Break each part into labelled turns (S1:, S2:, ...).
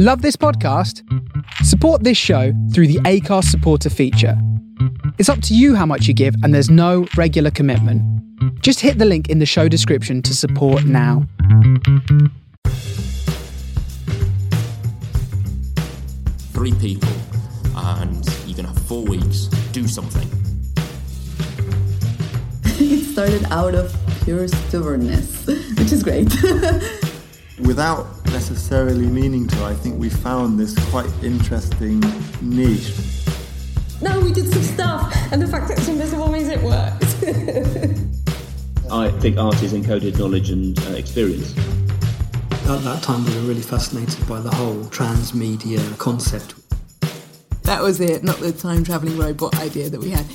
S1: Love this podcast? Support this show through the Acast supporter feature. It's up to you how much you give, and there's no regular commitment. Just hit the link in the show description to support now.
S2: Three people, and you're gonna have four weeks. Do something.
S3: it started out of pure stubbornness, which is great.
S4: Without necessarily meaning to, I think we found this quite interesting niche.
S5: No, we did some stuff, and the fact that it's invisible means it worked.
S6: I think art is encoded knowledge and uh, experience.
S7: At that time, we were really fascinated by the whole transmedia concept.
S3: that was it, not the time traveling robot idea that we had.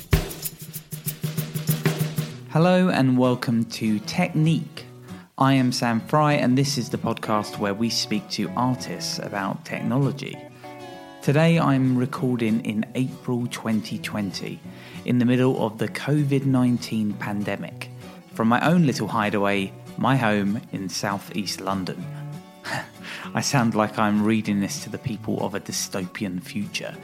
S8: Hello and welcome to Technique. I am Sam Fry, and this is the podcast where we speak to artists about technology. Today I'm recording in April 2020, in the middle of the COVID 19 pandemic, from my own little hideaway, my home in southeast London. I sound like I'm reading this to the people of a dystopian future.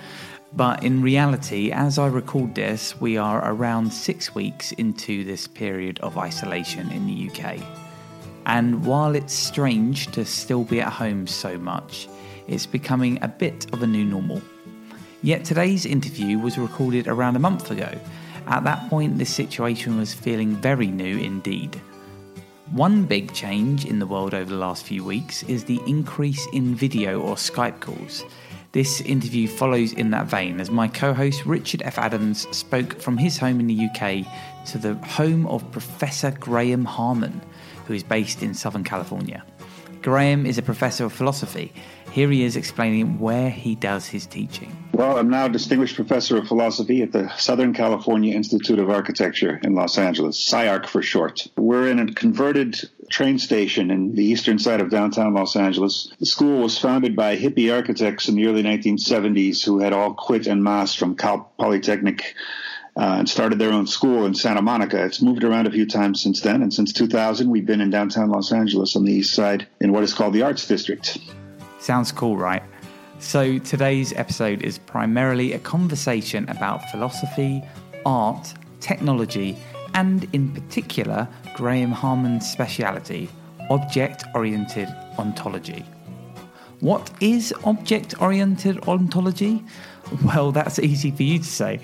S8: But in reality, as I record this, we are around six weeks into this period of isolation in the UK. And while it's strange to still be at home so much, it's becoming a bit of a new normal. Yet today's interview was recorded around a month ago. At that point, this situation was feeling very new indeed. One big change in the world over the last few weeks is the increase in video or Skype calls. This interview follows in that vein as my co host Richard F. Adams spoke from his home in the UK to the home of Professor Graham Harman, who is based in Southern California. Graham is a professor of philosophy. Here he is explaining where he does his teaching.
S9: Well, I'm now a Distinguished Professor of Philosophy at the Southern California Institute of Architecture in Los Angeles, SCI-ARC for short. We're in a converted train station in the eastern side of downtown Los Angeles. The school was founded by hippie architects in the early 1970s who had all quit en masse from Cal Polytechnic uh, and started their own school in Santa Monica. It's moved around a few times since then, and since 2000, we've been in downtown Los Angeles on the east side in what is called the Arts District.
S8: Sounds cool, right? So, today's episode is primarily a conversation about philosophy, art, technology, and in particular, Graham Harman's speciality, object oriented ontology. What is object oriented ontology? Well, that's easy for you to say,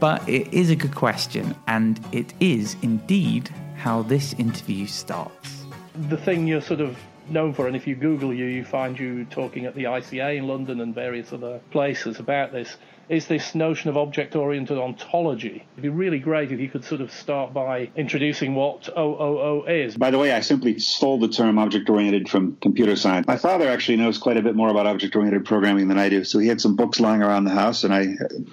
S8: but it is a good question, and it is indeed how this interview starts.
S10: the thing you're sort of known for, and if you Google you, you find you talking at the ICA in London and various other places about this, is this notion of object oriented ontology. It'd be really great if you could sort of start by introducing what OOO is.
S9: By the way, I simply stole the term object oriented from computer science. My father actually knows quite a bit more about object oriented programming than I do. So he had some books lying around the house, and I,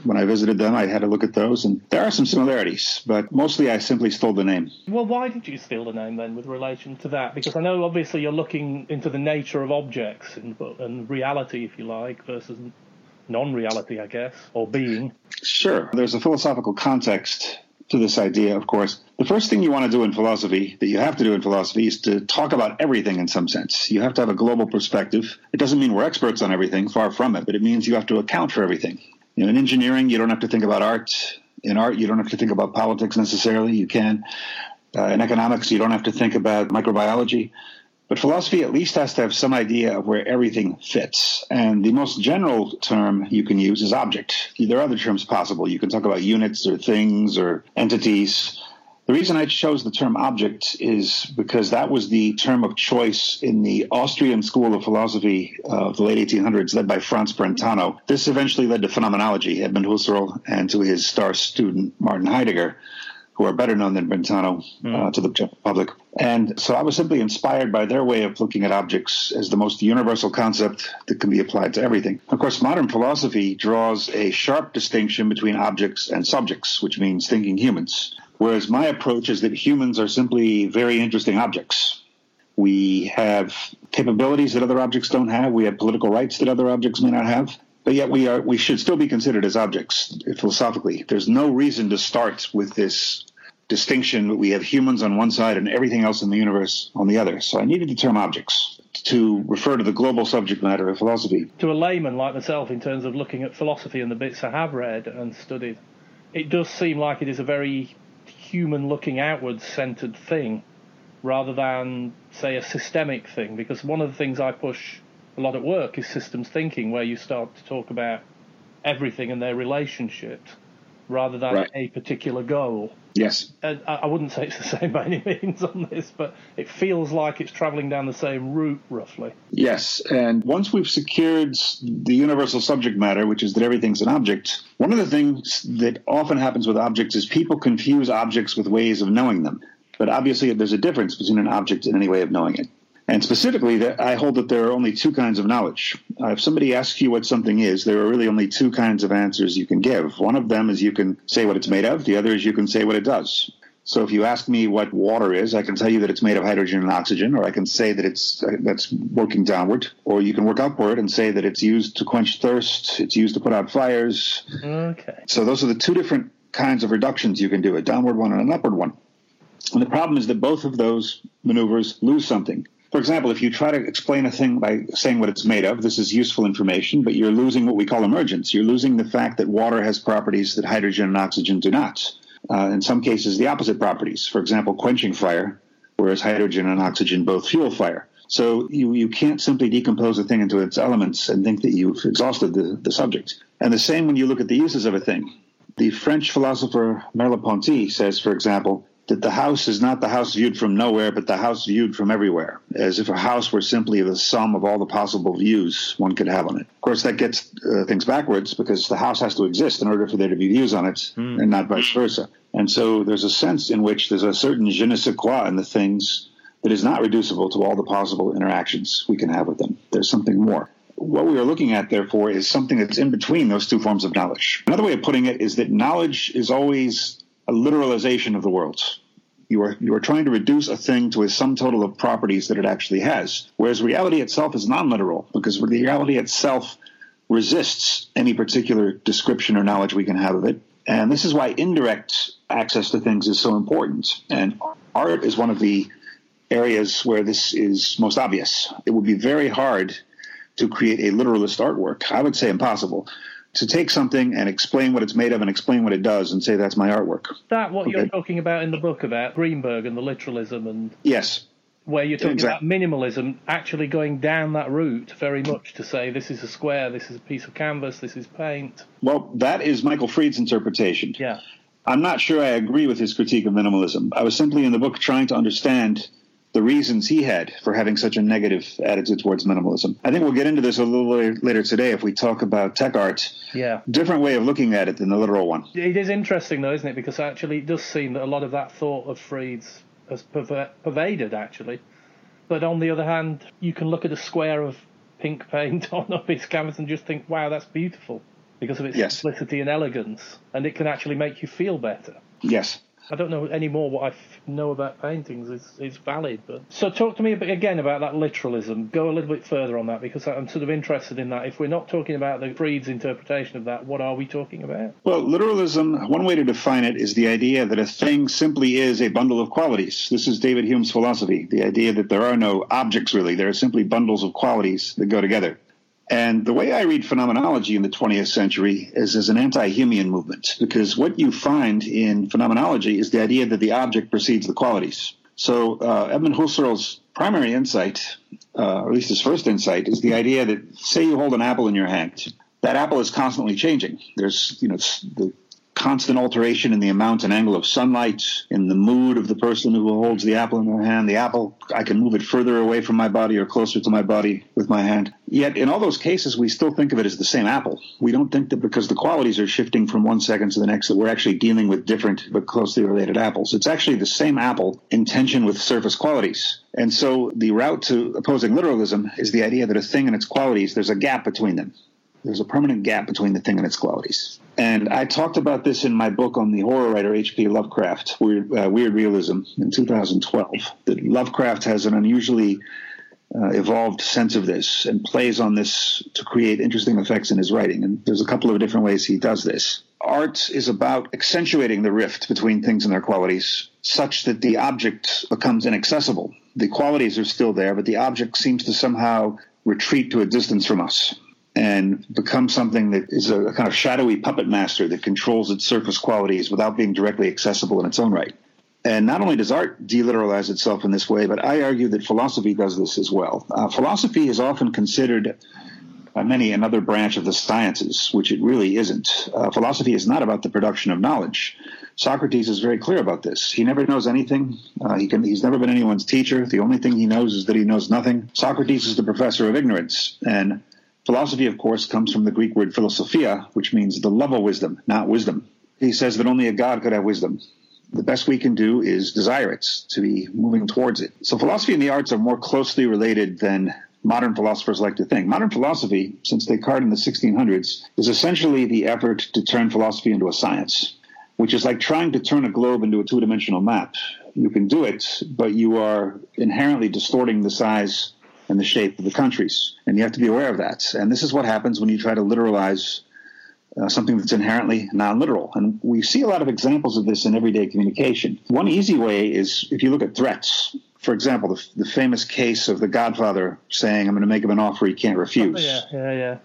S9: when I visited them, I had a look at those, and there are some similarities, but mostly I simply stole the name.
S10: Well, why did you steal the name then with relation to that? Because I know obviously you're looking into the nature of objects and, and reality, if you like, versus non-reality, I guess, or being.
S9: Sure. There's a philosophical context to this idea, of course. The first thing you want to do in philosophy, that you have to do in philosophy, is to talk about everything in some sense. You have to have a global perspective. It doesn't mean we're experts on everything, far from it, but it means you have to account for everything. You know, in engineering, you don't have to think about art. In art, you don't have to think about politics necessarily. You can. Uh, in economics, you don't have to think about microbiology. But philosophy at least has to have some idea of where everything fits. And the most general term you can use is object. There are other terms possible. You can talk about units or things or entities. The reason I chose the term object is because that was the term of choice in the Austrian school of philosophy of the late 1800s, led by Franz Brentano. This eventually led to phenomenology, Edmund Husserl, and to his star student, Martin Heidegger who are better known than Brentano uh, to the general public. And so I was simply inspired by their way of looking at objects as the most universal concept that can be applied to everything. Of course, modern philosophy draws a sharp distinction between objects and subjects, which means thinking humans. Whereas my approach is that humans are simply very interesting objects. We have capabilities that other objects don't have. We have political rights that other objects may not have. But yet we are we should still be considered as objects uh, philosophically. There's no reason to start with this distinction, that we have humans on one side and everything else in the universe on the other. So I needed the term objects to refer to the global subject matter of philosophy.
S10: To a layman like myself, in terms of looking at philosophy and the bits I have read and studied, it does seem like it is a very human looking outwards centered thing rather than, say, a systemic thing. Because one of the things I push a lot at work is systems thinking, where you start to talk about everything and their relationship rather than right. a particular goal.
S9: Yes.
S10: Uh, I, I wouldn't say it's the same by any means on this, but it feels like it's traveling down the same route roughly.
S9: Yes. And once we've secured the universal subject matter, which is that everything's an object, one of the things that often happens with objects is people confuse objects with ways of knowing them. But obviously, there's a difference between an object and any way of knowing it. And specifically, I hold that there are only two kinds of knowledge. Uh, if somebody asks you what something is, there are really only two kinds of answers you can give. One of them is you can say what it's made of. The other is you can say what it does. So if you ask me what water is, I can tell you that it's made of hydrogen and oxygen, or I can say that it's uh, that's working downward, or you can work upward and say that it's used to quench thirst, it's used to put out fires.
S10: Okay.
S9: So those are the two different kinds of reductions you can do: a downward one and an upward one. And the problem is that both of those maneuvers lose something. For example, if you try to explain a thing by saying what it's made of, this is useful information, but you're losing what we call emergence. You're losing the fact that water has properties that hydrogen and oxygen do not. Uh, in some cases, the opposite properties. For example, quenching fire, whereas hydrogen and oxygen both fuel fire. So you, you can't simply decompose a thing into its elements and think that you've exhausted the, the subject. And the same when you look at the uses of a thing. The French philosopher Merleau-Ponty says, for example, that the house is not the house viewed from nowhere, but the house viewed from everywhere, as if a house were simply the sum of all the possible views one could have on it. Of course, that gets uh, things backwards because the house has to exist in order for there to be views on it, mm. and not vice versa. And so there's a sense in which there's a certain je ne sais quoi in the things that is not reducible to all the possible interactions we can have with them. There's something more what we are looking at, therefore, is something that's in between those two forms of knowledge. Another way of putting it is that knowledge is always a literalization of the world. You are you are trying to reduce a thing to a sum total of properties that it actually has, whereas reality itself is non-literal because reality itself resists any particular description or knowledge we can have of it. And this is why indirect access to things is so important. And art is one of the areas where this is most obvious. It would be very hard to create a literalist artwork. I would say impossible to take something and explain what it's made of and explain what it does and say that's my artwork.
S10: That what okay. you're talking about in the book about Greenberg and the literalism and
S9: yes,
S10: where you're talking exactly. about minimalism, actually going down that route very much to say this is a square, this is a piece of canvas, this is paint.
S9: Well, that is Michael Fried's interpretation.
S10: Yeah.
S9: I'm not sure I agree with his critique of minimalism. I was simply in the book trying to understand the reasons he had for having such a negative attitude towards minimalism. I think we'll get into this a little later today if we talk about tech art.
S10: Yeah.
S9: Different way of looking at it than the literal one.
S10: It is interesting, though, isn't it? Because actually, it does seem that a lot of that thought of Fried's has pervaded, actually. But on the other hand, you can look at a square of pink paint on a piece of canvas and just think, wow, that's beautiful because of its yes. simplicity and elegance. And it can actually make you feel better.
S9: Yes.
S10: I don't know any more what I f- know about paintings is, is valid. But so talk to me again about that literalism. Go a little bit further on that because I'm sort of interested in that. If we're not talking about the Fried's interpretation of that, what are we talking about?
S9: Well, literalism. One way to define it is the idea that a thing simply is a bundle of qualities. This is David Hume's philosophy. The idea that there are no objects really; there are simply bundles of qualities that go together. And the way I read phenomenology in the 20th century is as an anti-Humean movement, because what you find in phenomenology is the idea that the object precedes the qualities. So uh, Edmund Husserl's primary insight, uh, or at least his first insight, is the idea that say you hold an apple in your hand, that apple is constantly changing. There's you know the constant alteration in the amount and angle of sunlight, in the mood of the person who holds the apple in their hand. The apple, I can move it further away from my body or closer to my body with my hand. Yet in all those cases, we still think of it as the same apple. We don't think that because the qualities are shifting from one second to the next that we're actually dealing with different but closely related apples. It's actually the same apple in tension with surface qualities. And so the route to opposing literalism is the idea that a thing and its qualities, there's a gap between them. There's a permanent gap between the thing and its qualities. And I talked about this in my book on the horror writer H.P. Lovecraft, Weird, uh, Weird Realism, in 2012. That Lovecraft has an unusually uh, evolved sense of this and plays on this to create interesting effects in his writing. And there's a couple of different ways he does this. Art is about accentuating the rift between things and their qualities such that the object becomes inaccessible. The qualities are still there, but the object seems to somehow retreat to a distance from us and become something that is a, kind of shadowy puppet master that controls its surface qualities without being directly accessible in its own right. And not only does art deliteralize itself in this way, but I argue that philosophy does this as well. Uh, philosophy is often considered by many another branch of the sciences, which it really isn't. Uh, philosophy is not about the production of knowledge. Socrates is very clear about this. He never knows anything. Uh, he can, he's never been anyone's teacher. The only thing he knows is that he knows nothing. Socrates is the professor of ignorance. And philosophy, of course, comes from the Greek word philosophia, which means the love of wisdom, not wisdom. He says that only a God could have wisdom the best we can do is desire it, to be moving towards it. So philosophy and the arts are more closely related than modern philosophers like to think. Modern philosophy, since Descartes in the 1600s, is essentially the effort to turn philosophy into a science, which is like trying to turn a globe into a two dimensional map. You can do it, but you are inherently distorting the size and the shape of the countries. And you have to be aware of that. And this is what happens when you try to literalize uh, something that's inherently non literal. And we see a lot of examples of this in everyday communication. One easy way is if you look at threats. For example, the, the famous case of the Godfather saying, I'm going to make him an offer he can't refuse.
S10: Oh, yeah, yeah, yeah.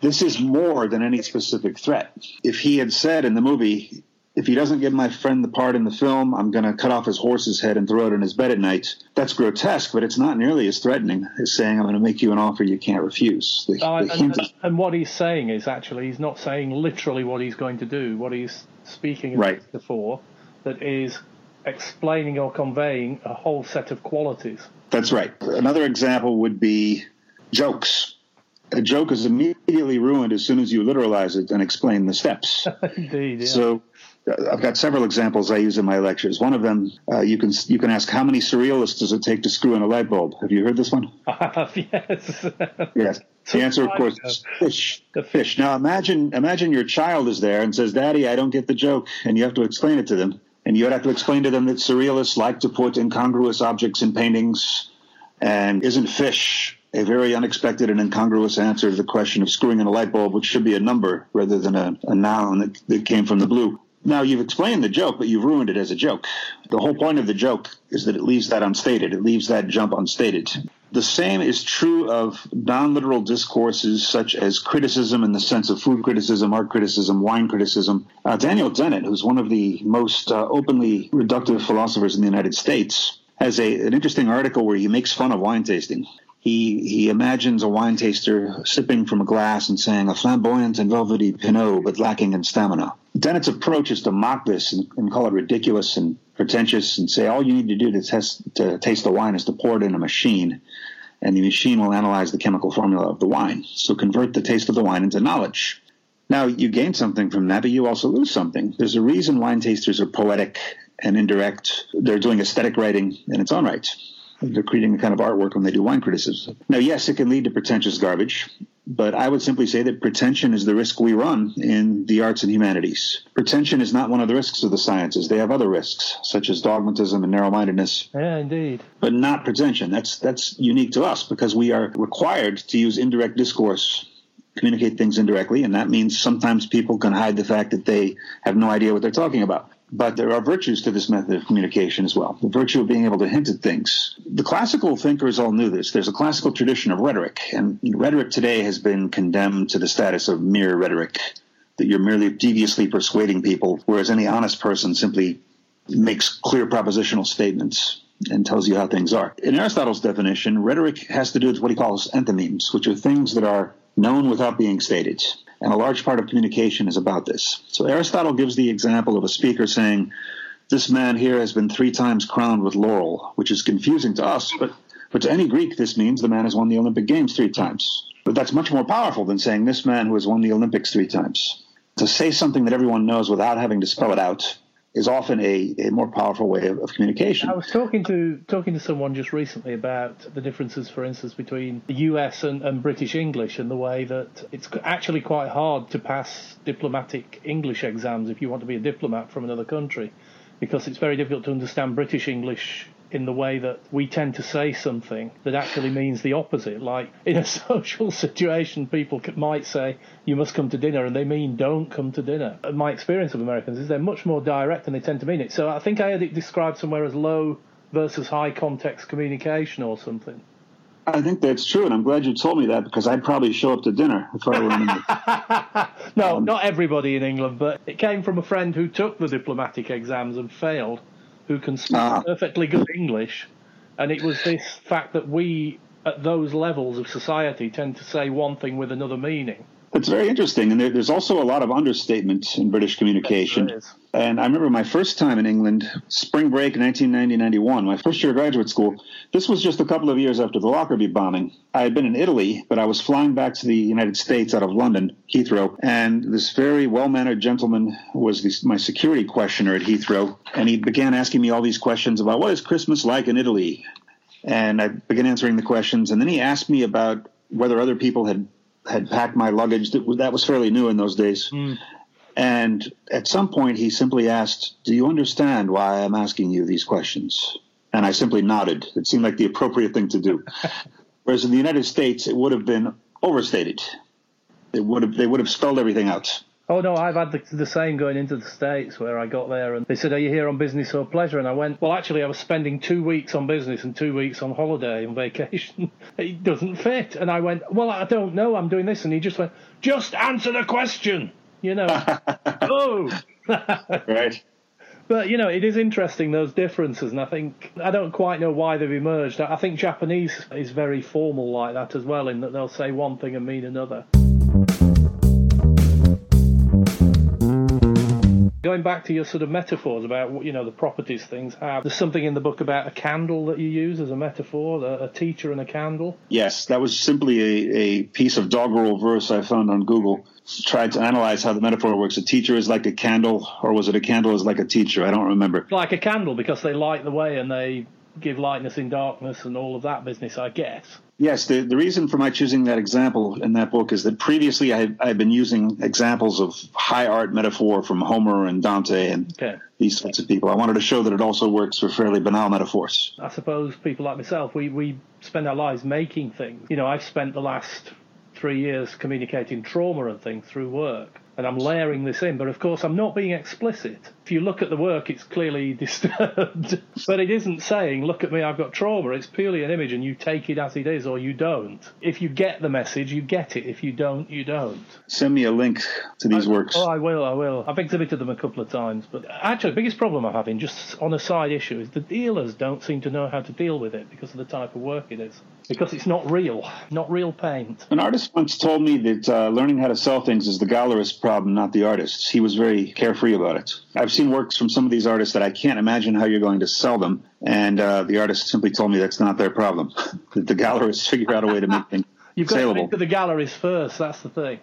S9: This is more than any specific threat. If he had said in the movie, if he doesn't give my friend the part in the film, I'm going to cut off his horse's head and throw it in his bed at night. That's grotesque, but it's not nearly as threatening as saying, I'm going to make you an offer you can't refuse. The,
S10: oh, and, and, and, what he's saying is actually, he's not saying literally what he's going to do. What he's speaking
S9: right.
S10: before, that is explaining or conveying a whole set of qualities.
S9: That's right. Another example would be jokes. A joke is immediately ruined as soon as you literalize it and explain the steps.
S10: Indeed. Yeah.
S9: So I've got several examples I use in my lectures. One of them, uh, you can you can ask how many surrealists does it take to screw in a light bulb? Have you heard this one?
S10: yes.
S9: yes. The answer, of course, is fish. The fish. Now imagine imagine your child is there and says, "Daddy, I don't get the joke," and you have to explain it to them. And you have to explain to them that surrealists like to put incongruous objects in paintings, and isn't fish a very unexpected and incongruous answer to the question of screwing in a light bulb, which should be a number rather than a, a noun that, that came from the blue. Now, you've explained the joke, but you've ruined it as a joke. The whole point of the joke is that it leaves that unstated. It leaves that jump unstated. The same is true of non literal discourses such as criticism in the sense of food criticism, art criticism, wine criticism. Uh, Daniel Dennett, who's one of the most uh, openly reductive philosophers in the United States, has a, an interesting article where he makes fun of wine tasting. He, he imagines a wine taster sipping from a glass and saying, a flamboyant and velvety Pinot, but lacking in stamina. Dennett's approach is to mock this and, and, call it ridiculous and pretentious and say all you need to do to, test, to taste the wine is to pour it in a machine and the machine will analyze the chemical formula of the wine. So convert the taste of the wine into knowledge. Now, you gain something from that, but you also lose something. There's a reason wine tasters are poetic and indirect. They're doing aesthetic writing in its own right. They're creating a kind of artwork when they do wine criticism. Now, yes, it can lead to pretentious garbage, but I would simply say that pretension is the risk we run in the arts and humanities. Pretension is not one of the risks of the sciences. They have other risks, such as dogmatism and narrow-mindedness.
S10: Yeah, indeed.
S9: But not pretension. That's that's unique to us because we are required to use indirect discourse communicate things indirectly, and that means sometimes people can hide the fact that they have no idea what they're talking about. But there are virtues to this method of communication as well. The virtue of being able to hint at things. The classical thinkers all knew this. There's a classical tradition of rhetoric, and rhetoric today has been condemned to the status of mere rhetoric, that you're merely deviously persuading people, whereas any honest person simply makes clear propositional statements and tells you how things are. In Aristotle's definition, rhetoric has to do with what he calls enthymemes, which are things that are known without being stated. And a large part of communication is about this. So Aristotle gives the example of a speaker saying, This man here has been three times crowned with laurel, which is confusing to us, but, but to any Greek, this means the man has won the Olympic Games three times. But that's much more powerful than saying this man who has won the Olympics three times. To say something that everyone knows without having to spell it out is often a, a more powerful way of, of, communication.
S10: I was talking to talking to someone just recently about the differences, for instance, between the US and, and British English and the way that it's actually quite hard to pass diplomatic English exams if you want to be a diplomat from another country, because it's very difficult to understand British English in the way that we tend to say something that actually means the opposite. Like in a social situation, people might say, you must come to dinner, and they mean don't come to dinner. My experience of Americans is they're much more direct and they tend to mean it. So I think I had it described somewhere as low versus high context communication or something.
S9: I think that's true, and I'm glad you told me that because I'd probably show up to dinner if I were in England.
S10: no, um, not everybody in England, but it came from a friend who took the diplomatic exams and failed, who can speak ah. perfectly good English, and it was this fact that we, at those levels of society, tend to say one thing with another meaning.
S9: It's very interesting, and there, there's also a lot of understatement in British communication. And I remember my first time in England, spring break 1990-91, my first year of graduate school. This was just a couple of years after the Lockerbie bombing. I had been in Italy, but I was flying back to the United States out of London, Heathrow, and this very well-mannered gentleman was this, my security questioner at Heathrow, and he began asking me all these questions about what is Christmas like in Italy, and I began answering the questions, and then he asked me about whether other people had had packed my luggage. That, that was fairly new in those days. Mm. And at some point, he simply asked, Do you understand why I'm asking you these questions? And I simply nodded. It seemed like the appropriate thing to do. Whereas in the United States, it would have been overstated. It would have, they would have spelled everything out.
S10: Oh no, I've had the, the, same going into the States where I got there and they said, Are you here on business or pleasure? And I went, Well, actually, I was spending two weeks on business and two weeks on holiday and vacation. it doesn't fit. And I went, Well, I don't know, I'm doing this. And he just went, Just answer the question. You know, oh.
S9: right.
S10: But you know, it is interesting those differences, and I think I don't quite know why they've emerged. I think Japanese is very formal like that as well, in that they'll say one thing and mean another. Going back to your sort of metaphors about what you know the properties things have, there's something in the book about a candle that you use as a metaphor, a, a teacher and a candle.
S9: Yes, that was simply a, a piece of doggerel verse I found on Google. Tried to analyze how the metaphor works. A teacher is like a candle, or was it a candle is like a teacher? I don't remember.
S10: Like a candle because they light the way and they give lightness in darkness and all of that business, I guess.
S9: Yes, the, the reason for my choosing that example in that book is that previously I had, I had been using examples of high art metaphor from Homer and Dante and okay. these sorts of people. I wanted to show that it also works for fairly banal metaphors.
S10: I suppose people like myself, we, we spend our lives making things. You know, I've spent the last three years communicating trauma and things through work and I'm layering this in, but of course I'm not being explicit. If you look at the work, it's clearly disturbed, but it isn't saying, look at me, I've got trauma. It's purely an image and you take it as it is or you don't. If you get the message, you get it. If you don't, you don't.
S9: Send me a link to these
S10: I,
S9: works.
S10: Oh, I will, I will. I've exhibited them a couple of times, but actually the biggest problem I'm having, just on a side issue, is the dealers don't seem to know how to deal with it because of the type of work it is. Because it's not real, not real paint.
S9: An artist once told me that uh, learning how to sell things is the gallerist problem, not the artist's. He was very carefree about it. I've seen works from some of these artists that I can't imagine how you're going to sell them, and uh, the artist simply told me that's not their problem. that the gallerists figure out a way to make things
S10: You've got saleable. to think of the galleries first. That's the thing.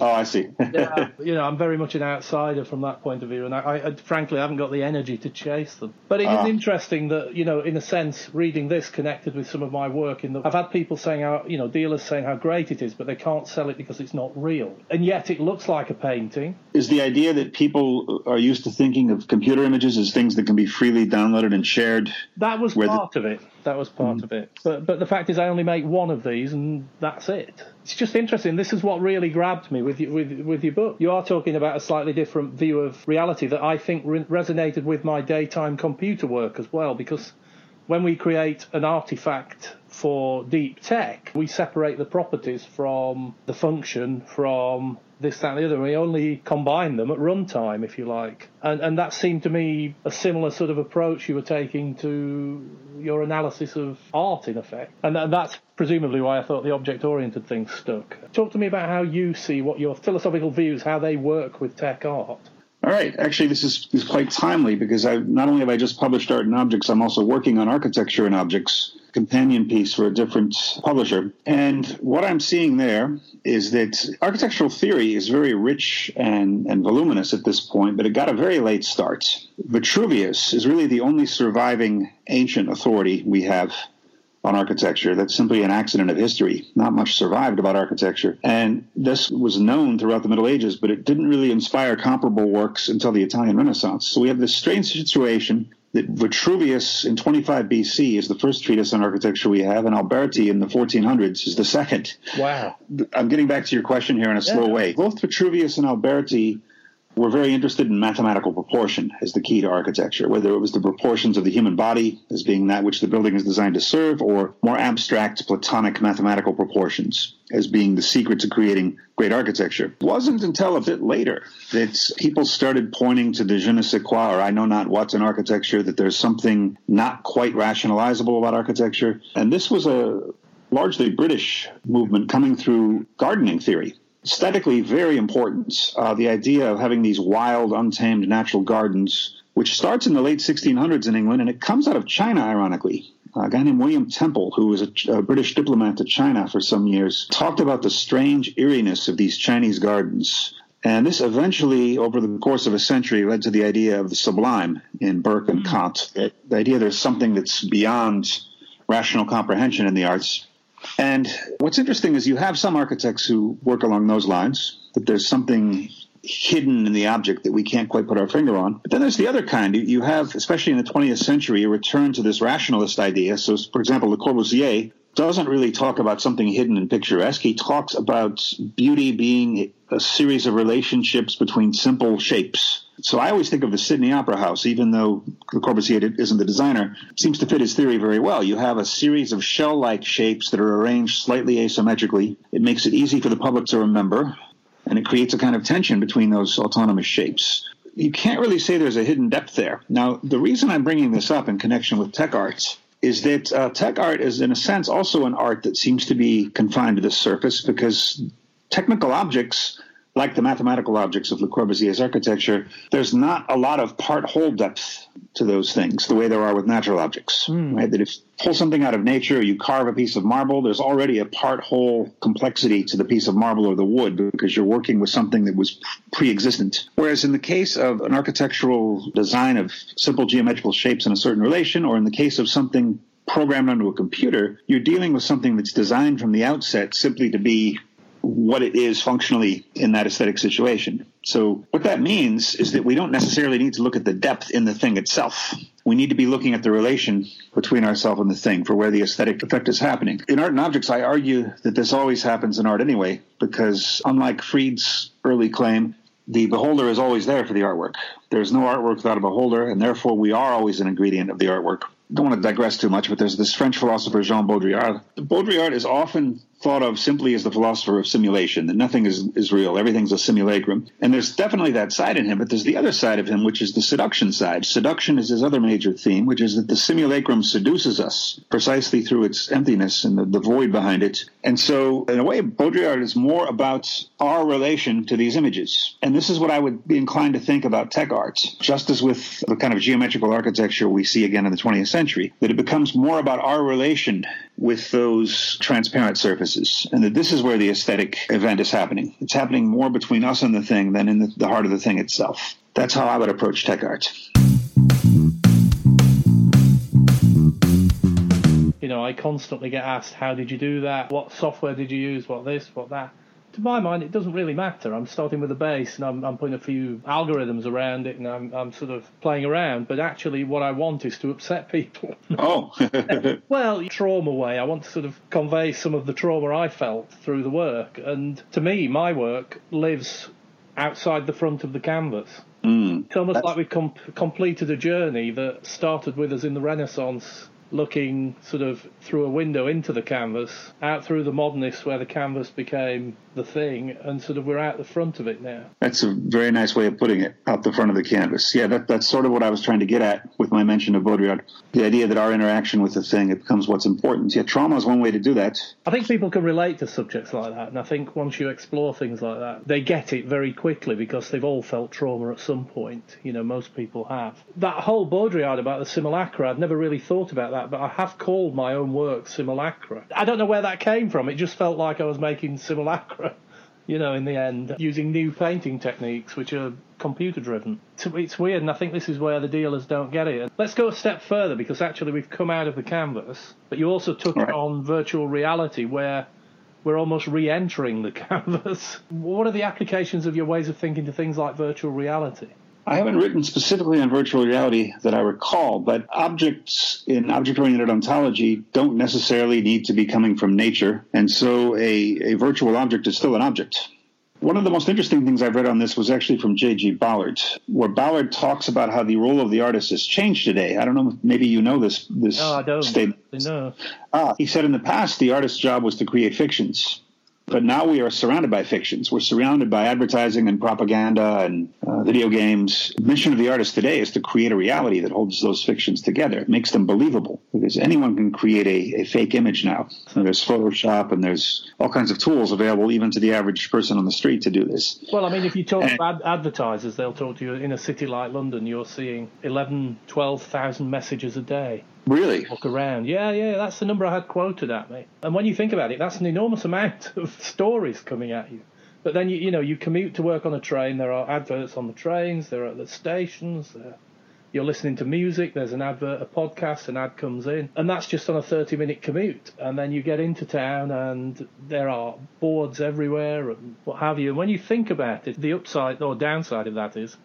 S9: Oh, I see.
S10: yeah, you know, I'm very much an outsider from that point of view, and I, I frankly I haven't got the energy to chase them. But it is ah. interesting that you know, in a sense, reading this connected with some of my work. In that I've had people saying how you know dealers saying how great it is, but they can't sell it because it's not real, and yet it looks like a painting.
S9: Is the idea that people are used to thinking of computer images as things that can be freely downloaded and shared?
S10: That was part the... of it. That was part mm. of it. But but the fact is, I only make one of these, and that's it it's just interesting. This is what really grabbed me with you, with with your book. You are talking about a slightly different view of reality that I think re- resonated with my daytime computer work as well. Because when we create an artifact for deep tech, we separate the properties from the function from this, that, and the other. And We only combine them at runtime, if you like. And, and that seemed to me a similar sort of approach you were taking to your analysis of art, in effect. And that's presumably why I thought the object oriented thing stuck. Talk to me about how you see what your philosophical views, how they work with tech art.
S9: All right. Actually, this is, is quite timely because I not only have I just published Art and Objects, I'm also working on Architecture and Objects, companion piece for a different publisher. And what I'm seeing there is that architectural theory is very rich and, and voluminous at this point, but it got a very late start. Vitruvius is really the only surviving ancient authority we have on architecture. That's simply an accident of history. Not much survived about architecture. And this was known throughout the Middle Ages, but it didn't really inspire comparable works until the Italian Renaissance. So we have this strange situation that Vitruvius in 25 BC is the first treatise on architecture we have, and Alberti in the 1400s is the second.
S10: Wow.
S9: I'm getting back to your question here in a slow way. Both Vitruvius and Alberti were very interested in mathematical proportion as the key to architecture, whether it was the proportions of the human body as being that which the building is designed to serve, or more abstract Platonic mathematical proportions as being the secret to creating great architecture. It wasn't until a bit later that people started pointing to the je ne sais quoi, or I know not what's in architecture, that there's something not quite rationalizable about architecture. And this was a largely British movement coming through gardening theory aesthetically very important. Uh, the idea of having these wild, untamed natural gardens, which starts in the late 1600s in England, and it comes out of China, ironically. A guy named William Temple, who was a, a British diplomat to China for some years, talked about the strange eeriness of these Chinese gardens. And this eventually, over the course of a century, led to the idea of the sublime in Burke and Kant. The idea there's something that's beyond rational comprehension in the arts. And what's interesting is you have some architects who work along those lines, that there's something hidden in the object that we can't quite put our finger on. But then there's the other kind. You- have, especially in the 20th century, a return to this rationalist idea. So, for example, Le Corbusier doesn't really talk about something hidden and picturesque. He talks about beauty being a series of relationships between simple shapes. So I always think of the Sydney Opera House, even though Le Corbusier isn't the designer, seems to fit his theory very well. You have a series of shell-like shapes that are arranged slightly asymmetrically. It makes it easy for the public to remember, and it creates a kind of tension between those autonomous shapes. You can't really say there's a hidden depth there. Now, the reason I'm bringing this up in connection with tech arts is that uh, tech art is, in a sense, also an art that seems to be confined to the surface because technical objects, like the mathematical objects of Le Corbusier's architecture, there's not a lot of part whole depth to those things the way there are with natural objects. Hmm. Right? That if you pull something out of nature, or you carve a piece of marble, there's already a part whole complexity to the piece of marble or the wood because you're working with something that was pre existent. Whereas in the case of an architectural design of simple geometrical shapes in a certain relation, or in the case of something programmed onto a computer, you're dealing with something that's designed from the outset simply to be what it is functionally in that aesthetic situation. So what that means is that we don't necessarily need to look at the depth in the thing itself. We need to be looking at the relation between ourselves and the thing for where the aesthetic effect is happening. In art and objects, I argue that this always happens in art anyway, because unlike Fried's early claim, the beholder is always there for the artwork. There's no artwork without a beholder, and therefore we are always an ingredient of the artwork. Don't want to digress too much, but there's this French philosopher Jean Baudrillard. Baudrillard is often thought of simply as the philosopher of simulation, that nothing is, is real, everything's a simulacrum. And there's definitely that side in him, but there's the other side of him, which is the seduction side. Seduction is his other major theme, which is that the simulacrum seduces us precisely through its emptiness and the, the void behind it. And so, in a way, Baudrillard is more about our relation to these images. And this is what I would be inclined to think about tech arts, just as with the kind of geometrical architecture we see again in the 20th century, that it becomes more about our relation with those transparent surfaces, and that this is where the aesthetic event is happening. It's happening more between us and the thing than in the, heart of the thing itself. That's how I would approach tech art.
S10: You know, I constantly get asked, how did you do that? What software did you use? What this, what that? To my mind, it doesn't really matter. I'm starting with a base and I'm, I'm putting a few algorithms around it and I'm, I'm sort of playing around. But actually, what I want is to upset people.
S9: Oh,
S10: well, trauma way. I want to sort of convey some of the trauma I felt through the work. And to me, my work lives outside the front of the canvas.
S9: Mm.
S10: It's almost
S9: That's-
S10: like we've com- completed a journey that started with us in the Renaissance, looking sort of through a window into the canvas, out through the modernists where the canvas became the thing, and sort of we're out the front of it now.
S9: That's a very nice way of putting it, out the front of the canvas. Yeah, that, that's sort of what I was trying to get at with my mention of Baudrillard. The idea that our interaction with the thing, it becomes what's important. Yeah, trauma is one way to do that.
S10: I think people can relate to subjects like that, and I think once you explore things like that, they get it very quickly because they've all felt trauma at some point. You know, most people have. That whole Baudrillard about the simulacra, I'd never really thought about that, but I have called my own work simulacra. I don't know where that came from. It just felt like I was making simulacra. You know, in the end, using new painting techniques which are computer driven. It's weird, and I think this is where the dealers don't get it. Let's go a step further because actually we've come out of the canvas, but you also took
S9: Right.
S10: on virtual reality where we're almost re-entering the canvas. What are the applications of your ways of thinking to things like virtual reality?
S9: I haven't written specifically on virtual reality that I recall, but objects in object oriented ontology don't necessarily need to be coming from nature. And so a, a virtual object is still an object. One of the most interesting things I've read on this was actually from J.G. Ballard, where Ballard talks about how the role of the artist has changed today. I don't know, maybe you know this this
S10: no, I don't.
S9: statement.
S10: No.
S9: Ah, he said in the past the artist's job was to create fictions. But now we are surrounded by fictions. We're surrounded by advertising and propaganda and uh, video games. Mission of the artist today is to create a reality that holds those fictions together. It makes them believable because anyone can create a, a fake image now. And there's Photoshop and there's all kinds of tools available even to the average person on the street to do this.
S10: Well, I mean, if you talk to ad- advertisers, they'll talk to you in a city like London, you're seeing 11, 12,000 messages a day.
S9: Really?
S10: Walk around. Yeah, yeah, that's the number I had quoted at me. And when you think about it, that's an enormous amount of stories coming at you. But then you you know you commute to work on a train. There are adverts on the trains. There are at the stations. There, you're listening to music. There's an advert, a podcast, an ad comes in, and that's just on a 30-minute commute. And then you get into town, and there are boards everywhere and what have you. And when you think about it, the upside or downside of that is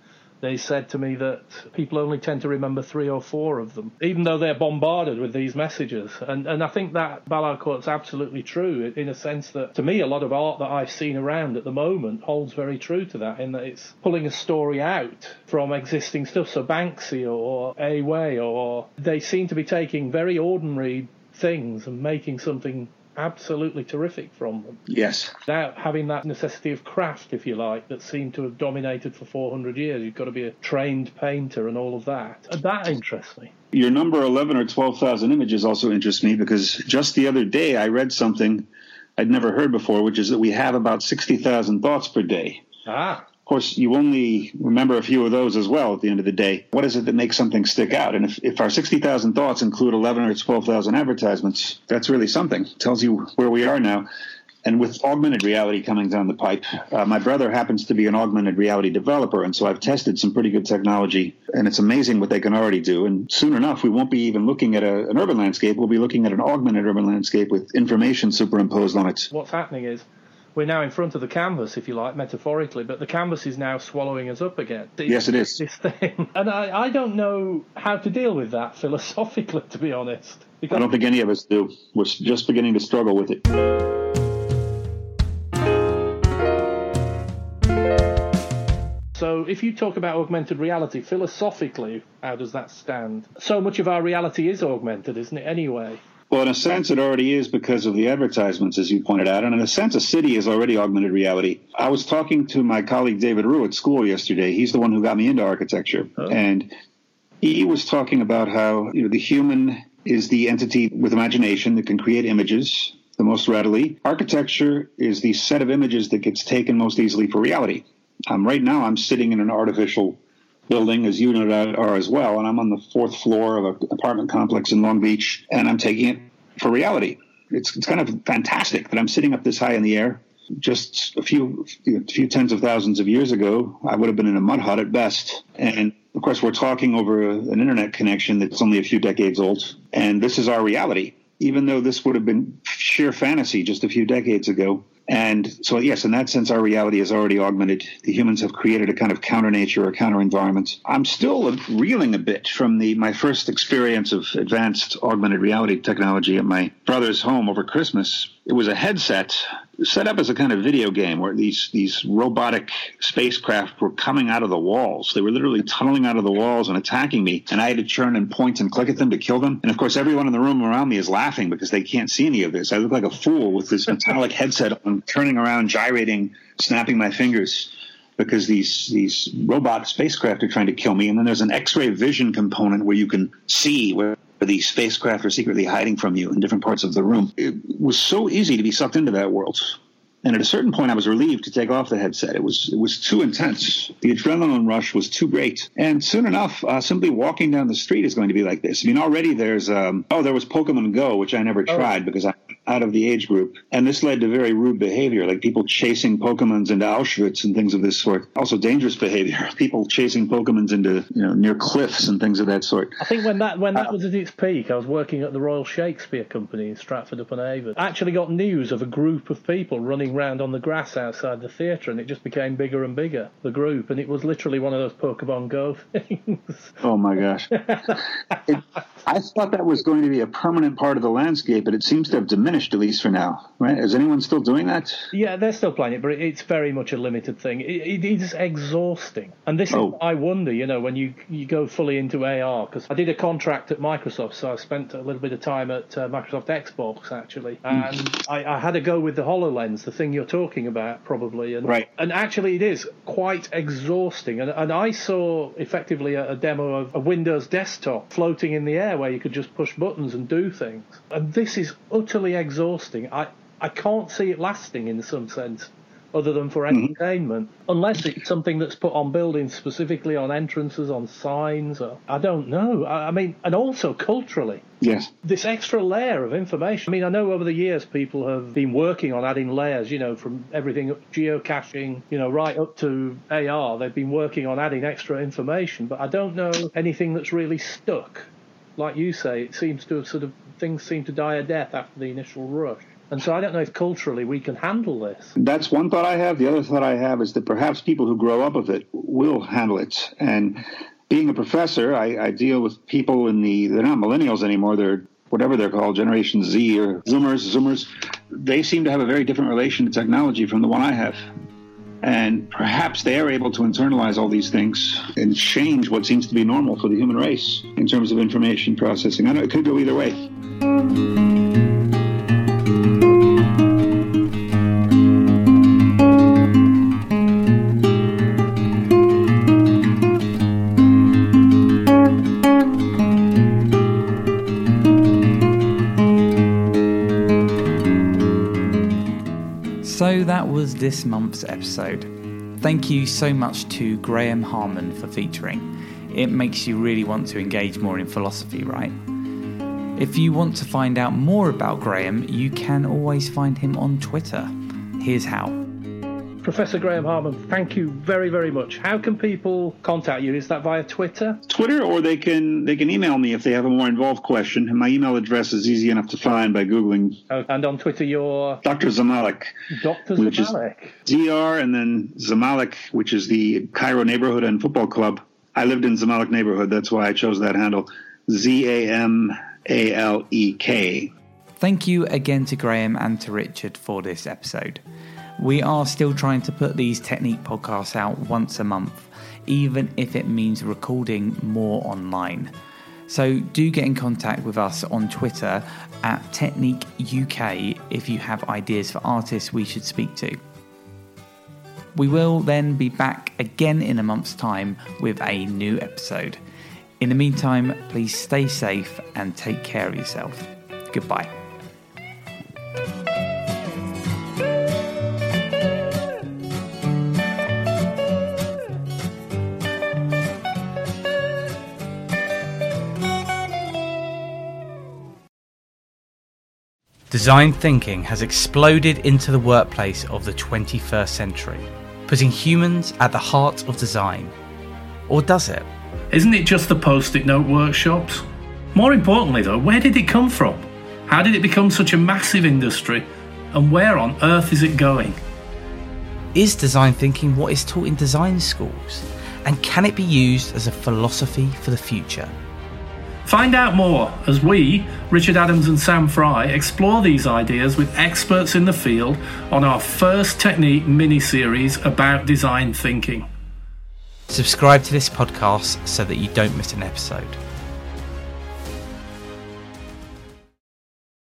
S10: they said to me that people only tend to remember three or four of them, even though they're bombarded with these messages. And and I think that Ballard quote's absolutely true in a sense that to me a lot of art that I've seen around at the moment holds very true to that in that it's pulling a story out from existing stuff. So Banksy or A Way or they seem to be taking very ordinary things and making something absolutely terrific from them.
S9: Yes.
S10: Without having that necessity of craft, if you like, that seemed to have dominated for 400 years. You've got to be a trained painter and all of that. And that interests me.
S9: Your number 11 or 12,000 images also interests me because just the other day I read something I'd never heard before, which is that we have about 60,000 thoughts per day.
S10: Ah.
S9: Course, you only remember a few of those as well at the end of the day. What is it that makes something stick out? And if, if our 60,000 thoughts include 11 or 12,000 advertisements, that's really something. It tells you where we are now. And with augmented reality coming down the pipe, uh, my brother happens to be an augmented reality developer. And so I've tested some pretty good technology, and it's amazing what they can already do. And soon enough, we won't be even looking at a, an urban landscape. We'll be looking at an augmented urban landscape with information superimposed on it.
S10: What's happening is we're now in front of the canvas, if you like, metaphorically, but the canvas is now swallowing us up again. It's
S9: yes, it is.
S10: This thing. And I, I don't know how to deal with that philosophically, to be honest.
S9: Because I don't think any of us do. We're just beginning to struggle with it.
S10: So, if you talk about augmented reality, philosophically, how does that stand? So much of our reality is augmented, isn't it, anyway?
S9: Well, in a sense, it already is because of the advertisements, as you pointed out. And in a sense, a city is already augmented reality. I was talking to my colleague David Ruy at school yesterday. He's the one who got me into architecture. Oh. And he was talking about how you know, the human is the entity with imagination that can create images the most readily. Architecture is the set of images that gets taken most easily for reality. Um, right now, I'm sitting in an artificial building, as you know are as well, and I'm on the fourth floor of an apartment complex in Long Beach, and I'm taking it for reality. It's, it's kind of fantastic that I'm sitting up this high in the air. Just a few a few tens of thousands of years ago, I would have been in a mud hut at best. And of course, we're talking over an internet connection that's only a few decades old, and this is our reality. Even though this would have been sheer fantasy just a few decades ago, and so, yes, in that sense, our reality is already augmented. The humans have created a kind of counter nature or counter environment. I'm still reeling a bit from the my first experience of advanced augmented reality technology at my brother's home over Christmas. It was a headset set up as a kind of video game where these these robotic spacecraft were coming out of the walls. They were literally tunneling out of the walls and attacking me, and I had to turn and point and click at them to kill them. And of course, everyone in the room around me is laughing because they can't see any of this. I look like a fool with this metallic headset on, turning around, gyrating, snapping my fingers because these these robot spacecraft are trying to kill me. And then there's an X-ray vision component where you can see where these spacecraft are secretly hiding from you in different parts of the room. It was so easy to be sucked into that world. And at a certain point, I was relieved to take off the headset. It was it was too intense. The adrenaline rush was too great. And soon enough, uh, simply walking down the street is going to be like this. I mean, already there's um, oh, there was Pokemon Go, which I never tried oh. because I out of the age group. And this led to very rude behavior, like people chasing Pokemons into Auschwitz and things of this sort. Also dangerous behavior, people chasing Pokemons into, you know, near cliffs and things of that sort.
S10: I think when that when that uh, was at its peak, I was working at the Royal Shakespeare Company in Stratford upon Avon. I actually got news of a group of people running around on the grass outside the theatre, and it just became bigger and bigger. The group, and it was literally one of those Pokemon Go things.
S9: Oh my gosh. it, I thought that was going to be a permanent part of the landscape, but it seems to have diminished at least for now. Right? Is anyone still doing that?
S10: Yeah, they're still playing it, but it's very much a limited thing. It, it is exhausting, and this oh. is I wonder, you know, when you you go fully into AR because I did a contract at Microsoft, so I spent a little bit of time at uh, Microsoft Xbox actually, hmm. and mm. I, I, had to go with the Hololens, the thing you're talking about probably, and
S9: right.
S10: and actually it is quite exhausting, and and I saw effectively a, a demo of a Windows desktop floating in the air where you could just push buttons and do things. And this is utterly exhausting. I, I can't see it lasting in some sense other than for mm-hmm. entertainment, mm-hmm. unless it's something that's put on buildings specifically on entrances, on signs. Or, I don't know. I, I, mean, and also culturally.
S9: Yes.
S10: This extra layer of information. I mean, I know over the years people have been working on adding layers, you know, from everything geocaching, you know, right up to AR. They've been working on adding extra information, but I don't know anything that's really stuck like you say, it seems to have sort of things seem to die a death after the initial rush. And so I don't know if culturally we can handle this.
S9: That's one thought I have. The other thought I have is that perhaps people who grow up with it will handle it. And being a professor, I, I deal with people in the, they're not millennials anymore, they're whatever they're called, Generation Z or Zoomers, Zoomers. They seem to have a very different relation to technology from the one I have. And perhaps they are able to internalize all these things and change what seems to be normal for the human race in terms of information processing. I know it could go either way.
S8: So that was this month's episode. Thank you so much to Graham Harman for featuring. It makes you really want to engage more in philosophy, right? If you want to find out more about Graham, you can always find him on Twitter. Here's how.
S10: Professor Graham Harman, thank you very, very much. How can people contact you? Is that via Twitter?
S9: Twitter, or they can they can email me if they have a more involved question. And my email address is easy enough to find by googling.
S10: Oh, and on Twitter, you're
S9: Dr. Zamalek.
S10: Dr. Zamalek.
S9: Dr. and then Zamalek, which is the Cairo neighborhood and football club. I lived in Zamalek neighborhood. That's why I chose that handle. Z A M A L E K.
S8: Thank you again to Graham and to Richard for this episode. We are still trying to put these technique podcasts out once a month, even if it means recording more online. So do get in contact with us on Twitter at Technique UK if you have ideas for artists we should speak to. We will then be back again in a month's time with a new episode. In the meantime, please stay safe and take care of yourself. Goodbye. Design thinking has exploded into the workplace of the 21st century, putting humans at the heart of design. Or does it?
S10: Isn't it just the post it note workshops? More importantly, though, where did it come from? How did it become such a massive industry? And where on earth is it going?
S8: Is design thinking what is taught in design schools? And can it be used as a philosophy for the future?
S10: Find out more as we, Richard Adams and Sam Fry, explore these ideas with experts in the field on our first technique mini series about design thinking.
S8: Subscribe to this podcast so that you don't miss an episode.